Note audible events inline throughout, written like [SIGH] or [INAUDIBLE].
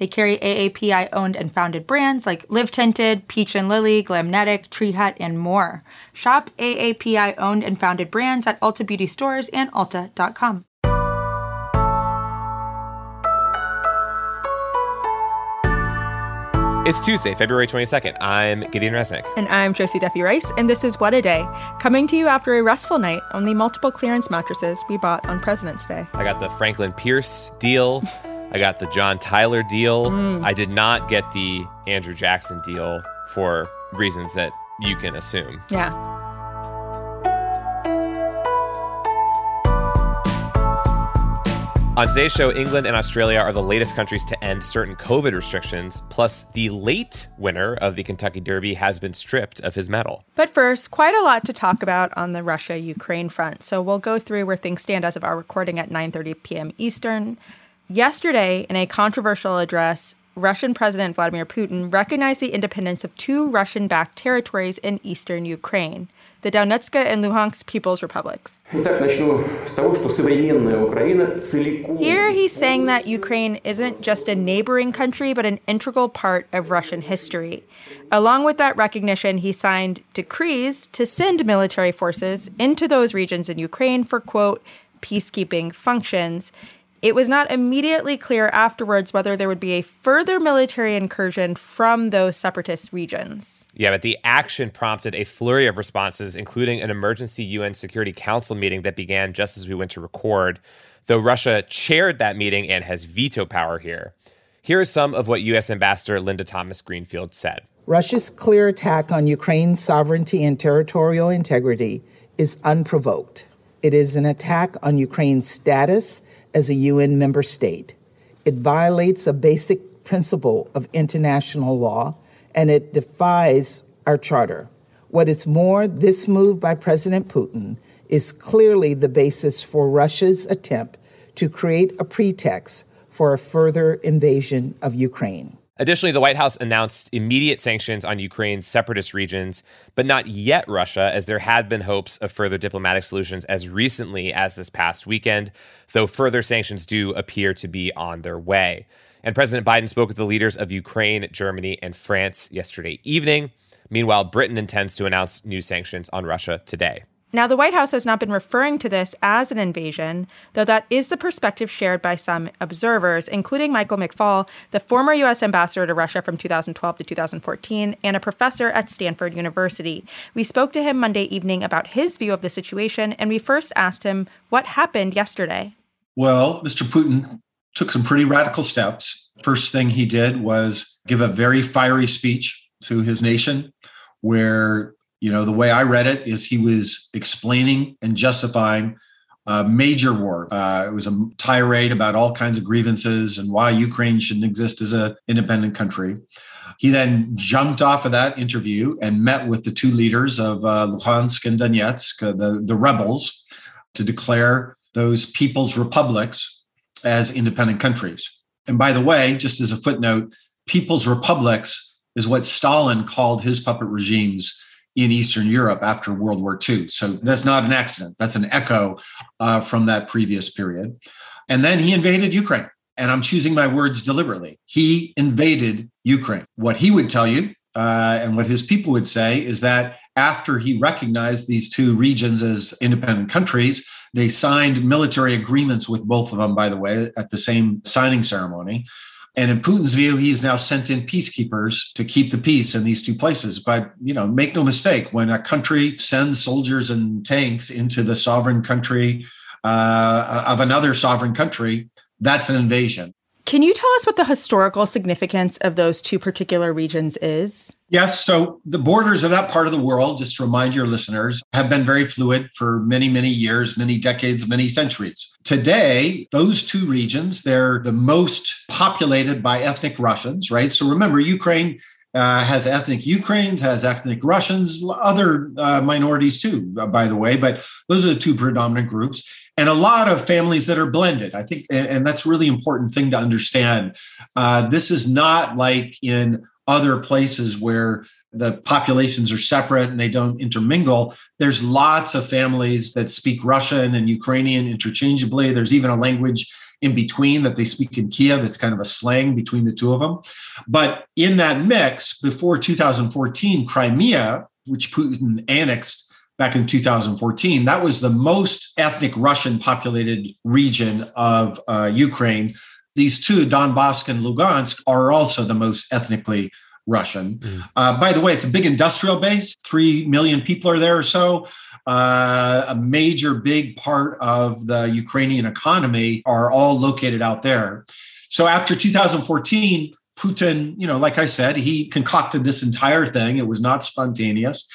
They carry AAPI owned and founded brands like Live Tinted, Peach and Lily, Glamnetic, Tree Hut, and more. Shop AAPI owned and founded brands at Ulta Beauty stores and Ulta.com. It's Tuesday, February 22nd. I'm Gideon Resnick. And I'm Josie Duffy Rice, and this is What a Day, coming to you after a restful night on the multiple clearance mattresses we bought on President's Day. I got the Franklin Pierce deal. [LAUGHS] I got the John Tyler deal. Mm. I did not get the Andrew Jackson deal for reasons that you can assume. Yeah. On today's show, England and Australia are the latest countries to end certain COVID restrictions. Plus, the late winner of the Kentucky Derby has been stripped of his medal. But first, quite a lot to talk about on the Russia-Ukraine front. So we'll go through where things stand as of our recording at 9:30 p.m. Eastern. Yesterday, in a controversial address, Russian President Vladimir Putin recognized the independence of two Russian backed territories in eastern Ukraine, the Donetsk and Luhansk People's Republics. Here he's saying that Ukraine isn't just a neighboring country, but an integral part of Russian history. Along with that recognition, he signed decrees to send military forces into those regions in Ukraine for, quote, peacekeeping functions it was not immediately clear afterwards whether there would be a further military incursion from those separatist regions. Yeah, but the action prompted a flurry of responses, including an emergency UN Security Council meeting that began just as we went to record, though Russia chaired that meeting and has veto power here. Here is some of what U.S. Ambassador Linda Thomas Greenfield said. Russia's clear attack on Ukraine's sovereignty and territorial integrity is unprovoked. It is an attack on Ukraine's status as a UN member state. It violates a basic principle of international law and it defies our charter. What is more, this move by President Putin is clearly the basis for Russia's attempt to create a pretext for a further invasion of Ukraine. Additionally, the White House announced immediate sanctions on Ukraine's separatist regions, but not yet Russia, as there had been hopes of further diplomatic solutions as recently as this past weekend, though further sanctions do appear to be on their way. And President Biden spoke with the leaders of Ukraine, Germany, and France yesterday evening. Meanwhile, Britain intends to announce new sanctions on Russia today. Now, the White House has not been referring to this as an invasion, though that is the perspective shared by some observers, including Michael McFaul, the former U.S. ambassador to Russia from 2012 to 2014 and a professor at Stanford University. We spoke to him Monday evening about his view of the situation, and we first asked him what happened yesterday. Well, Mr. Putin took some pretty radical steps. First thing he did was give a very fiery speech to his nation where you know, the way I read it is he was explaining and justifying a major war. Uh, it was a tirade about all kinds of grievances and why Ukraine shouldn't exist as an independent country. He then jumped off of that interview and met with the two leaders of uh, Luhansk and Donetsk, uh, the, the rebels, to declare those people's republics as independent countries. And by the way, just as a footnote, people's republics is what Stalin called his puppet regimes in Eastern Europe after World War II. So that's not an accident. That's an echo uh, from that previous period. And then he invaded Ukraine. And I'm choosing my words deliberately. He invaded Ukraine. What he would tell you uh, and what his people would say is that after he recognized these two regions as independent countries, they signed military agreements with both of them, by the way, at the same signing ceremony. And in Putin's view, he he's now sent in peacekeepers to keep the peace in these two places. But, you know, make no mistake, when a country sends soldiers and tanks into the sovereign country uh, of another sovereign country, that's an invasion. Can you tell us what the historical significance of those two particular regions is? Yes. So the borders of that part of the world, just to remind your listeners, have been very fluid for many, many years, many decades, many centuries. Today, those two regions, they're the most populated by ethnic Russians, right? So remember, Ukraine uh, has ethnic Ukrainians, has ethnic Russians, other uh, minorities too, uh, by the way. But those are the two predominant groups, and a lot of families that are blended. I think, and, and that's really important thing to understand. Uh, this is not like in other places where the populations are separate and they don't intermingle. There's lots of families that speak Russian and Ukrainian interchangeably. There's even a language in between that they speak in Kiev. It's kind of a slang between the two of them. But in that mix, before 2014, Crimea, which Putin annexed back in 2014, that was the most ethnic Russian populated region of uh, Ukraine. These two, Donbass and Lugansk, are also the most ethnically Russian. Mm. Uh, by the way, it's a big industrial base. Three million people are there or so. Uh, a major big part of the Ukrainian economy are all located out there. So after 2014, Putin, you know, like I said, he concocted this entire thing. It was not spontaneous.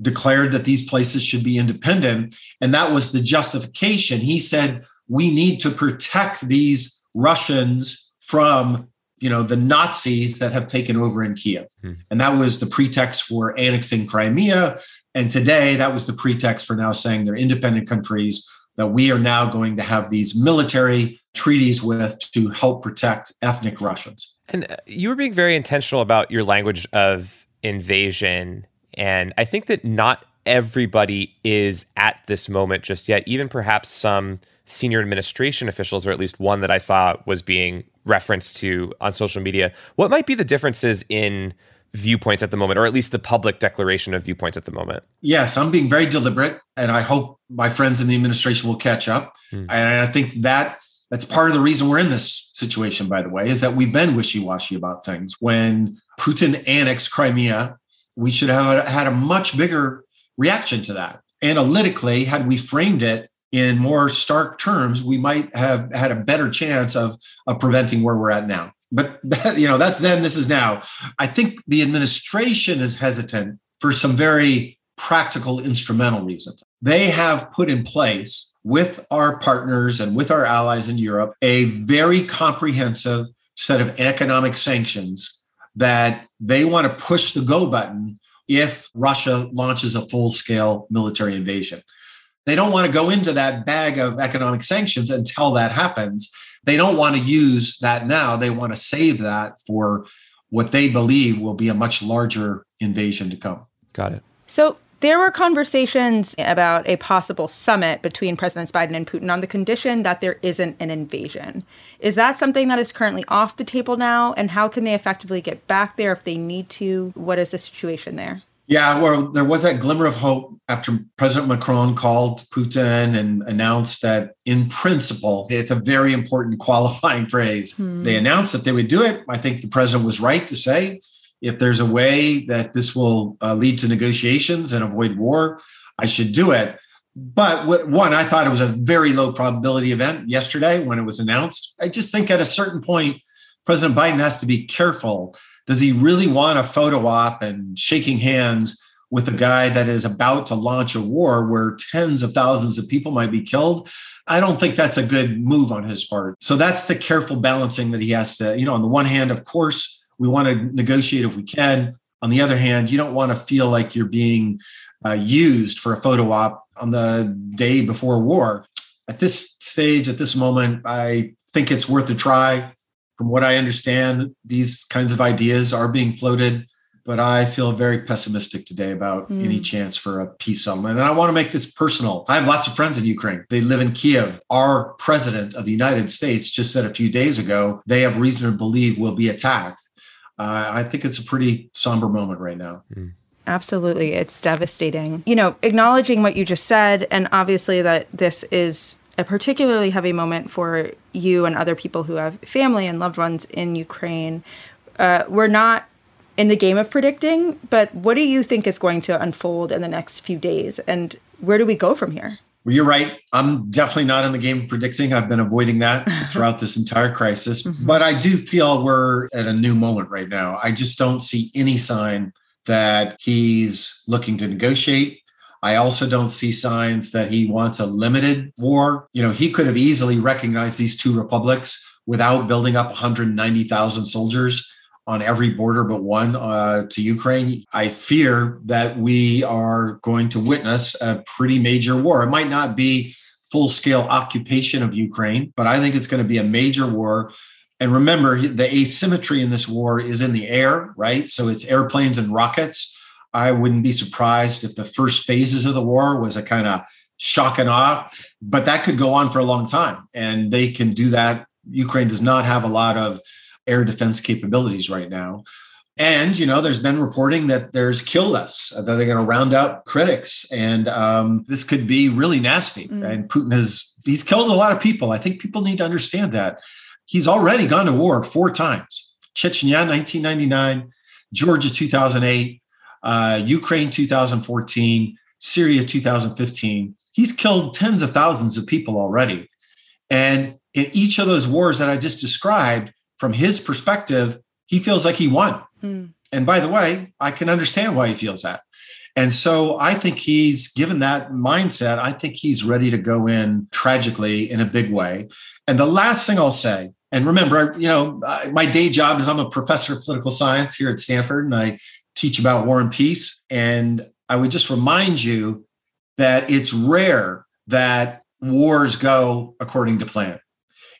Declared that these places should be independent. And that was the justification. He said, we need to protect these Russians from you know the Nazis that have taken over in Kiev, hmm. and that was the pretext for annexing Crimea. And today, that was the pretext for now saying they're independent countries that we are now going to have these military treaties with to help protect ethnic Russians. And uh, you were being very intentional about your language of invasion, and I think that not everybody is at this moment just yet. Even perhaps some senior administration officials, or at least one that I saw was being referenced to on social media. What might be the differences in viewpoints at the moment, or at least the public declaration of viewpoints at the moment? Yes, I'm being very deliberate, and I hope my friends in the administration will catch up. Hmm. And I think that that's part of the reason we're in this situation, by the way, is that we've been wishy washy about things. When Putin annexed Crimea, we should have had a much bigger reaction to that. Analytically, had we framed it in more stark terms, we might have had a better chance of, of preventing where we're at now. But [LAUGHS] that, you know, that's then, this is now. I think the administration is hesitant for some very practical instrumental reasons. They have put in place with our partners and with our allies in Europe a very comprehensive set of economic sanctions that they want to push the go button if Russia launches a full scale military invasion. They don't want to go into that bag of economic sanctions until that happens. They don't want to use that now. They want to save that for what they believe will be a much larger invasion to come. Got it. So there were conversations about a possible summit between Presidents Biden and Putin on the condition that there isn't an invasion. Is that something that is currently off the table now? And how can they effectively get back there if they need to? What is the situation there? Yeah, well, there was that glimmer of hope after President Macron called Putin and announced that, in principle, it's a very important [LAUGHS] qualifying phrase. Hmm. They announced that they would do it. I think the president was right to say if there's a way that this will uh, lead to negotiations and avoid war, I should do it. But what, one, I thought it was a very low probability event yesterday when it was announced. I just think at a certain point, President Biden has to be careful does he really want a photo op and shaking hands with a guy that is about to launch a war where tens of thousands of people might be killed? I don't think that's a good move on his part. So that's the careful balancing that he has to, you know, on the one hand, of course, we want to negotiate if we can. On the other hand, you don't want to feel like you're being uh, used for a photo op on the day before war. At this stage, at this moment, I think it's worth a try from what I understand, these kinds of ideas are being floated, but I feel very pessimistic today about mm. any chance for a peace settlement. And I want to make this personal. I have lots of friends in Ukraine. They live in Kiev. Our president of the United States just said a few days ago they have reason to believe will be attacked. Uh, I think it's a pretty somber moment right now. Mm. Absolutely. It's devastating. You know, acknowledging what you just said, and obviously that this is a particularly heavy moment for you and other people who have family and loved ones in Ukraine. Uh, we're not in the game of predicting, but what do you think is going to unfold in the next few days? And where do we go from here? Well, you're right. I'm definitely not in the game of predicting. I've been avoiding that [LAUGHS] throughout this entire crisis. Mm-hmm. But I do feel we're at a new moment right now. I just don't see any sign that he's looking to negotiate I also don't see signs that he wants a limited war. You know, he could have easily recognized these two republics without building up 190,000 soldiers on every border but one uh, to Ukraine, I fear that we are going to witness a pretty major war. It might not be full scale occupation of Ukraine, but I think it's going to be a major war. And remember, the asymmetry in this war is in the air, right? So it's airplanes and rockets. I wouldn't be surprised if the first phases of the war was a kind of shock and awe, but that could go on for a long time. And they can do that. Ukraine does not have a lot of air defense capabilities right now. And, you know, there's been reporting that there's kill lists, that they're going to round up critics. And um, this could be really nasty. Mm. And Putin has, he's killed a lot of people. I think people need to understand that. He's already gone to war four times Chechnya, 1999, Georgia, 2008, uh, Ukraine, 2014, Syria, 2015. He's killed tens of thousands of people already. And in each of those wars that I just described, from his perspective, he feels like he won. Mm. And by the way, I can understand why he feels that. And so I think he's given that mindset. I think he's ready to go in tragically in a big way. And the last thing I'll say, and remember, you know, my day job is I'm a professor of political science here at Stanford, and I teach about war and peace. And I would just remind you that it's rare that wars go according to plan.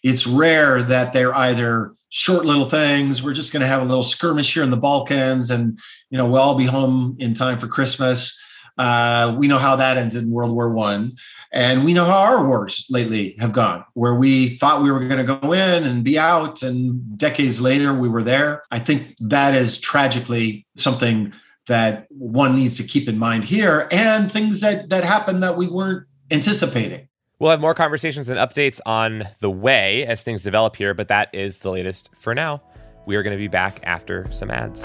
It's rare that they're either short little things. We're just going to have a little skirmish here in the Balkans, and you know we'll all be home in time for Christmas. Uh, we know how that ended in World War One, and we know how our wars lately have gone, where we thought we were going to go in and be out, and decades later we were there. I think that is tragically something that one needs to keep in mind here, and things that that happened that we weren't anticipating. We'll have more conversations and updates on the way as things develop here, but that is the latest for now. We are going to be back after some ads.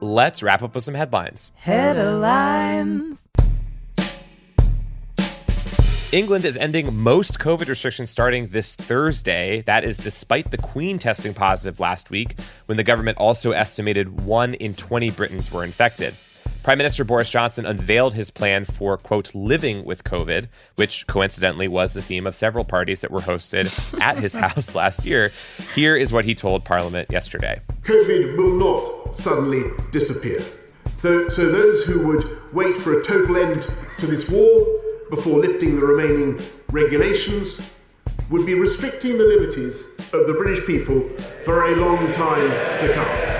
let's wrap up with some headlines. Headlines. England is ending most COVID restrictions starting this Thursday. That is despite the Queen testing positive last week, when the government also estimated one in 20 Britons were infected. Prime Minister Boris Johnson unveiled his plan for, quote, living with COVID, which coincidentally was the theme of several parties that were hosted [LAUGHS] at his house last year. Here is what he told Parliament yesterday COVID will not suddenly disappear. So, so those who would wait for a total end to this war before lifting the remaining regulations would be restricting the liberties of the British people for a long time to come.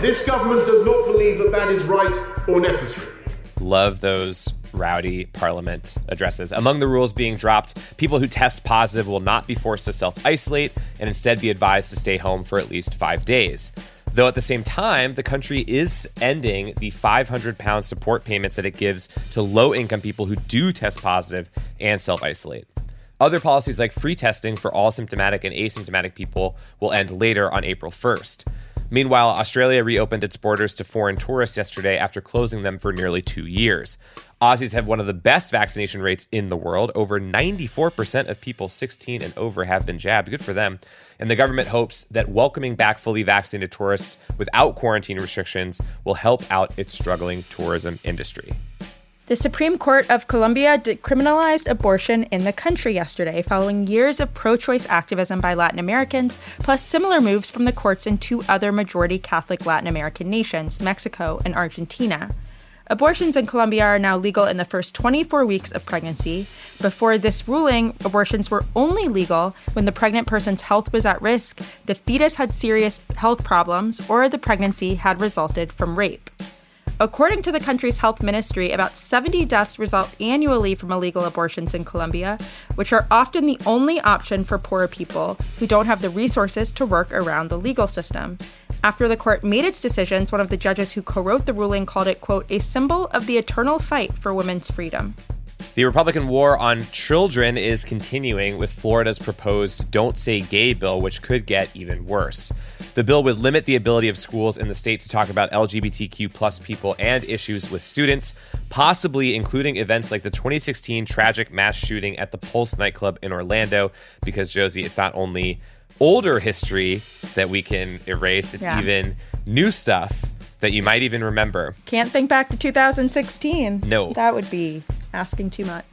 This government does not believe that that is right or necessary. Love those rowdy parliament addresses. Among the rules being dropped, people who test positive will not be forced to self isolate and instead be advised to stay home for at least five days. Though at the same time, the country is ending the 500 pound support payments that it gives to low income people who do test positive and self isolate. Other policies like free testing for all symptomatic and asymptomatic people will end later on April 1st. Meanwhile, Australia reopened its borders to foreign tourists yesterday after closing them for nearly two years. Aussies have one of the best vaccination rates in the world. Over 94% of people 16 and over have been jabbed. Good for them. And the government hopes that welcoming back fully vaccinated tourists without quarantine restrictions will help out its struggling tourism industry. The Supreme Court of Colombia decriminalized abortion in the country yesterday, following years of pro choice activism by Latin Americans, plus similar moves from the courts in two other majority Catholic Latin American nations, Mexico and Argentina. Abortions in Colombia are now legal in the first 24 weeks of pregnancy. Before this ruling, abortions were only legal when the pregnant person's health was at risk, the fetus had serious health problems, or the pregnancy had resulted from rape. According to the country's health ministry, about 70 deaths result annually from illegal abortions in Colombia, which are often the only option for poor people who don't have the resources to work around the legal system. After the court made its decisions, one of the judges who co wrote the ruling called it, quote, a symbol of the eternal fight for women's freedom. The Republican war on children is continuing with Florida's proposed Don't Say Gay bill, which could get even worse. The bill would limit the ability of schools in the state to talk about LGBTQ plus people and issues with students, possibly including events like the 2016 tragic mass shooting at the Pulse nightclub in Orlando, because Josie, it's not only older history that we can erase, it's yeah. even new stuff that you might even remember. Can't think back to 2016. No. That would be asking too much.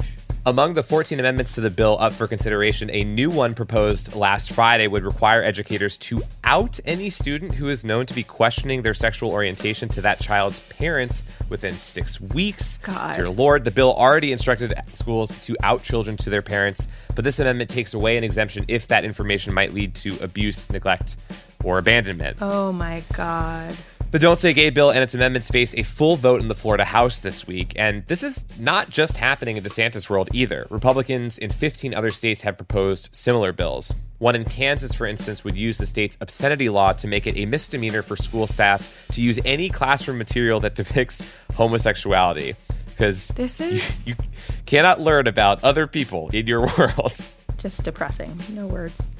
Among the 14 amendments to the bill up for consideration, a new one proposed last Friday would require educators to out any student who is known to be questioning their sexual orientation to that child's parents within six weeks. God. Dear Lord, the bill already instructed schools to out children to their parents, but this amendment takes away an exemption if that information might lead to abuse, neglect, or abandonment. Oh my God. The Don't Say Gay bill and its amendments face a full vote in the Florida House this week, and this is not just happening in DeSantis' world either. Republicans in 15 other states have proposed similar bills. One in Kansas, for instance, would use the state's obscenity law to make it a misdemeanor for school staff to use any classroom material that depicts homosexuality. Because this is you, you cannot learn about other people in your [LAUGHS] world. Just depressing. No words.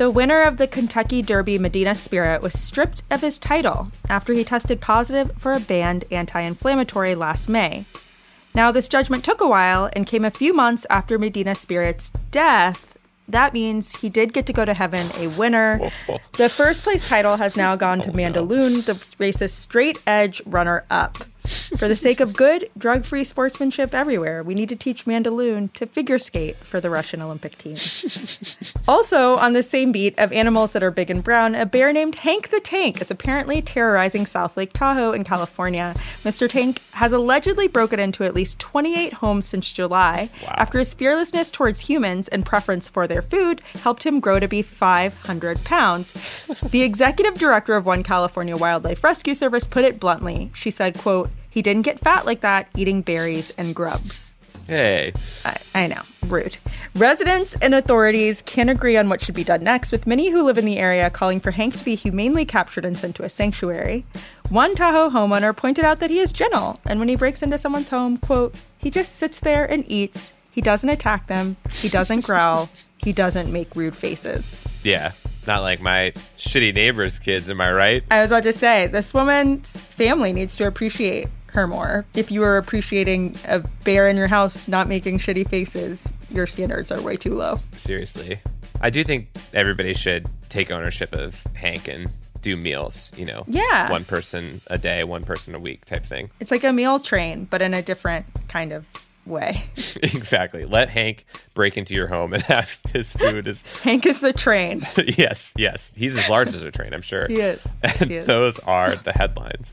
The winner of the Kentucky Derby, Medina Spirit, was stripped of his title after he tested positive for a banned anti inflammatory last May. Now, this judgment took a while and came a few months after Medina Spirit's death. That means he did get to go to heaven a winner. [LAUGHS] the first place title has now gone to oh, Mandaloun, the race's straight edge runner up. For the sake of good, drug free sportsmanship everywhere, we need to teach Mandaloun to figure skate for the Russian Olympic team. also, on the same beat of animals that are big and brown, a bear named Hank the Tank is apparently terrorizing South Lake Tahoe in California. Mr. Tank has allegedly broken into at least 28 homes since July wow. after his fearlessness towards humans and preference for their food helped him grow to be 500 pounds. the executive director of One California Wildlife Rescue Service put it bluntly. She said, quote, he didn't get fat like that eating berries and grubs. Hey. I, I, know, rude. Residents and authorities can't agree on what should be done next, with many who live in the area calling for Hank to be humanely captured and sent to a sanctuary. One Tahoe homeowner pointed out that he is gentle, and when he breaks into someone's home, quote, he just sits there and eats. He doesn't attack them. He doesn't growl. He doesn't make rude faces. Yeah. Not like my shitty neighbor's kids, am I right? I was about to say, this woman's family needs to appreciate her more. If you are appreciating a bear in your house not making shitty faces, your standards are way too low. Seriously. I do think everybody should take ownership of Hank and do meals, you know. Yeah. One person a day, one person a week type thing. It's like a meal train, but in a different kind of way. [LAUGHS] exactly. Let Hank break into your home and [LAUGHS] have his food as [LAUGHS] Hank is the train. yes, yes. He's as large as a train, I'm sure. He is. And He is. those are the headlines.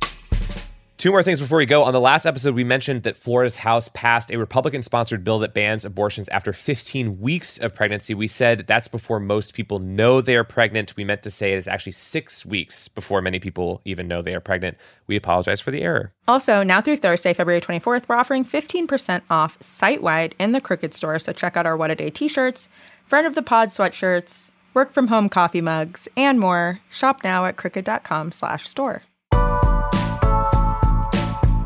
Two more things before we go. On the last episode, we mentioned that Florida's House passed a Republican sponsored bill that bans abortions after 15 weeks of pregnancy. We said that's before most people know they are pregnant. We meant to say it is actually six weeks before many people even know they are pregnant. We apologize for the error. Also, now through Thursday, February 24th, we're offering 15% off site wide in the Crooked store. So check out our What a Day t shirts, Friend of the Pod sweatshirts, work from home coffee mugs, and more. Shop now at crooked.com slash store.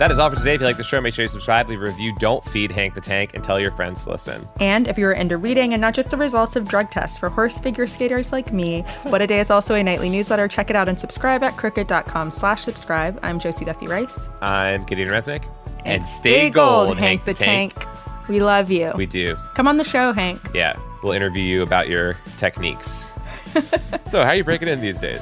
That is all for today. If you like the show, make sure you subscribe, leave a review, don't feed Hank the Tank, and tell your friends to listen. And if you're into reading and not just the results of drug tests for horse figure skaters like me, What a Day is also a nightly newsletter. Check it out and subscribe at crooked.com slash subscribe. I'm Josie Duffy Rice. I'm Gideon Resnick. And stay gold, Hank the Tank. We love you. We do. Come on the show, Hank. Yeah, we'll interview you about your techniques. [LAUGHS] so, how are you breaking in these days?